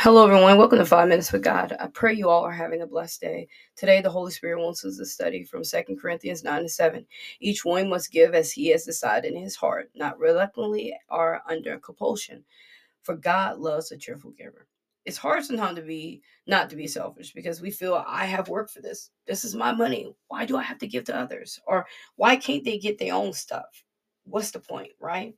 Hello, everyone. Welcome to Five Minutes with God. I pray you all are having a blessed day. Today, the Holy Spirit wants us to study from Second Corinthians 9 and 7. Each one must give as he has decided in his heart, not reluctantly or under compulsion, for God loves a cheerful giver. It's hard sometimes to be not to be selfish because we feel I have worked for this. This is my money. Why do I have to give to others? Or why can't they get their own stuff? What's the point, right?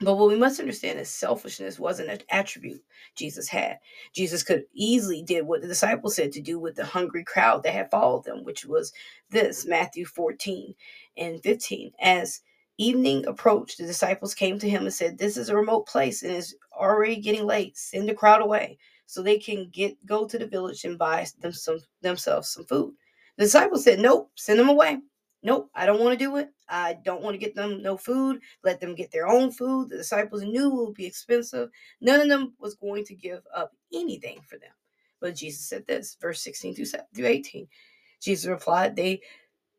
But what we must understand is selfishness wasn't an attribute Jesus had. Jesus could easily did what the disciples said to do with the hungry crowd that had followed them, which was this Matthew 14 and 15. As evening approached, the disciples came to him and said, This is a remote place and is already getting late. Send the crowd away so they can get go to the village and buy them some, themselves some food. The disciples said, Nope, send them away nope, I don't want to do it. I don't want to get them no food. Let them get their own food. The disciples knew it would be expensive. None of them was going to give up anything for them. But Jesus said this, verse 16 through 18. Jesus replied, They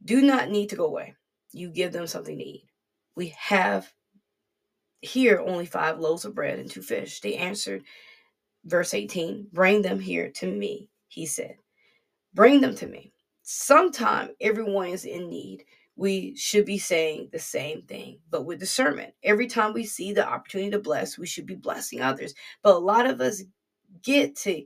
do not need to go away. You give them something to eat. We have here only five loaves of bread and two fish. They answered, verse 18, Bring them here to me, he said. Bring them to me sometime everyone is in need we should be saying the same thing but with discernment every time we see the opportunity to bless we should be blessing others but a lot of us get to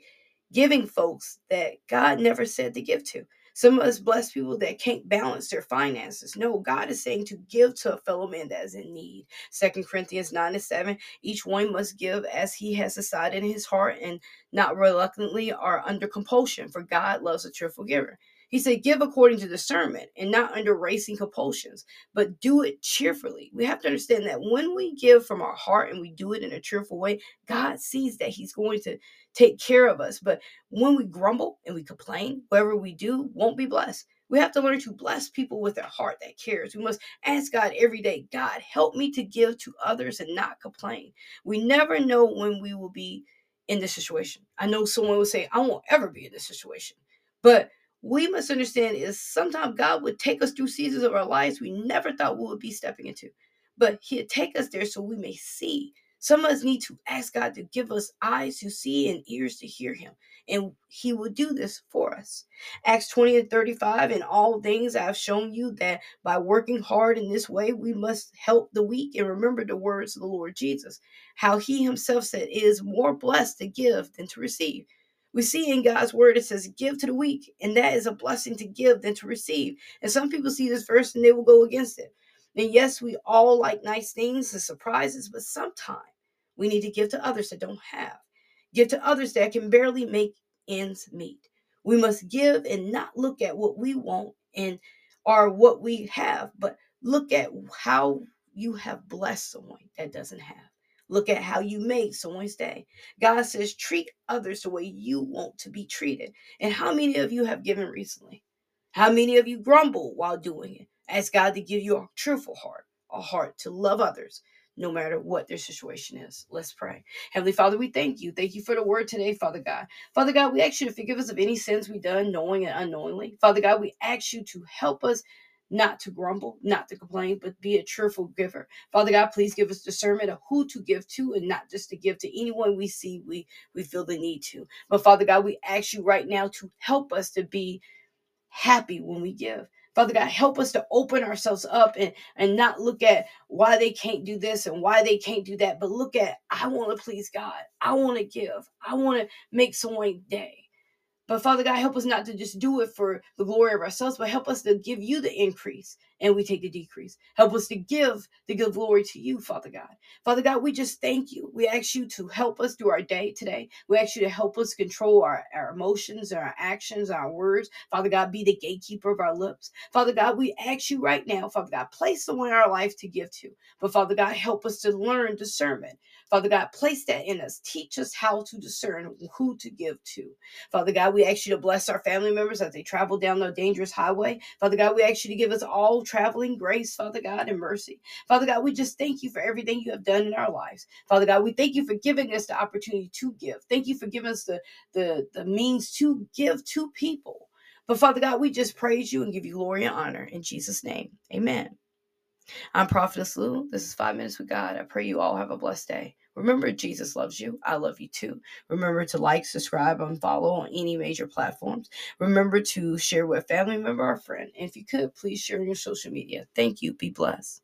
giving folks that god never said to give to some of us bless people that can't balance their finances. No, God is saying to give to a fellow man that is in need. Second Corinthians 9 and 7. Each one must give as he has decided in his heart and not reluctantly or under compulsion, for God loves a cheerful giver. He said, Give according to discernment and not under racing compulsions, but do it cheerfully. We have to understand that when we give from our heart and we do it in a cheerful way, God sees that He's going to take care of us. But when we grumble and we complain, whatever we do won't be blessed. We have to learn to bless people with a heart that cares. We must ask God every day, God, help me to give to others and not complain. We never know when we will be in this situation. I know someone will say, I won't ever be in this situation. But we must understand is sometimes God would take us through seasons of our lives we never thought we would be stepping into. But He'd take us there so we may see. Some of us need to ask God to give us eyes to see and ears to hear Him. And He will do this for us. Acts 20 and 35 In all things I have shown you that by working hard in this way, we must help the weak and remember the words of the Lord Jesus. How He Himself said, It is more blessed to give than to receive. We see in God's word it says, give to the weak, and that is a blessing to give than to receive. And some people see this verse and they will go against it. And yes, we all like nice things and surprises, but sometimes we need to give to others that don't have. Give to others that can barely make ends meet. We must give and not look at what we want and or what we have, but look at how you have blessed someone that doesn't have. Look at how you made someone's day. God says, treat others the way you want to be treated. And how many of you have given recently? How many of you grumble while doing it? Ask God to give you a truthful heart, a heart to love others, no matter what their situation is. Let's pray. Heavenly Father, we thank you. Thank you for the word today, Father God. Father God, we ask you to forgive us of any sins we've done, knowing and unknowingly. Father God, we ask you to help us not to grumble, not to complain, but be a cheerful giver. Father God, please give us discernment of who to give to and not just to give to anyone we see we, we feel the need to. But Father God, we ask you right now to help us to be happy when we give. Father God, help us to open ourselves up and, and not look at why they can't do this and why they can't do that, but look at, I want to please God. I want to give. I want to make someone day. But Father God, help us not to just do it for the glory of ourselves, but help us to give you the increase and we take the decrease. Help us to give the give glory to you, Father God. Father God, we just thank you. We ask you to help us through our day today. We ask you to help us control our, our emotions, our actions, our words. Father God, be the gatekeeper of our lips. Father God, we ask you right now, Father God, place someone in our life to give to. But Father God, help us to learn discernment. Father God, place that in us. Teach us how to discern who to give to. Father God, we ask you to bless our family members as they travel down the dangerous highway. Father God, we ask you to give us all traveling grace, Father God, and mercy. Father God, we just thank you for everything you have done in our lives. Father God, we thank you for giving us the opportunity to give. Thank you for giving us the, the, the means to give to people. But Father God, we just praise you and give you glory and honor in Jesus' name. Amen. I'm Prophetess Lou. This is Five Minutes with God. I pray you all have a blessed day. Remember, Jesus loves you. I love you too. Remember to like, subscribe, and follow on any major platforms. Remember to share with family member or friend. And if you could, please share on your social media. Thank you. Be blessed.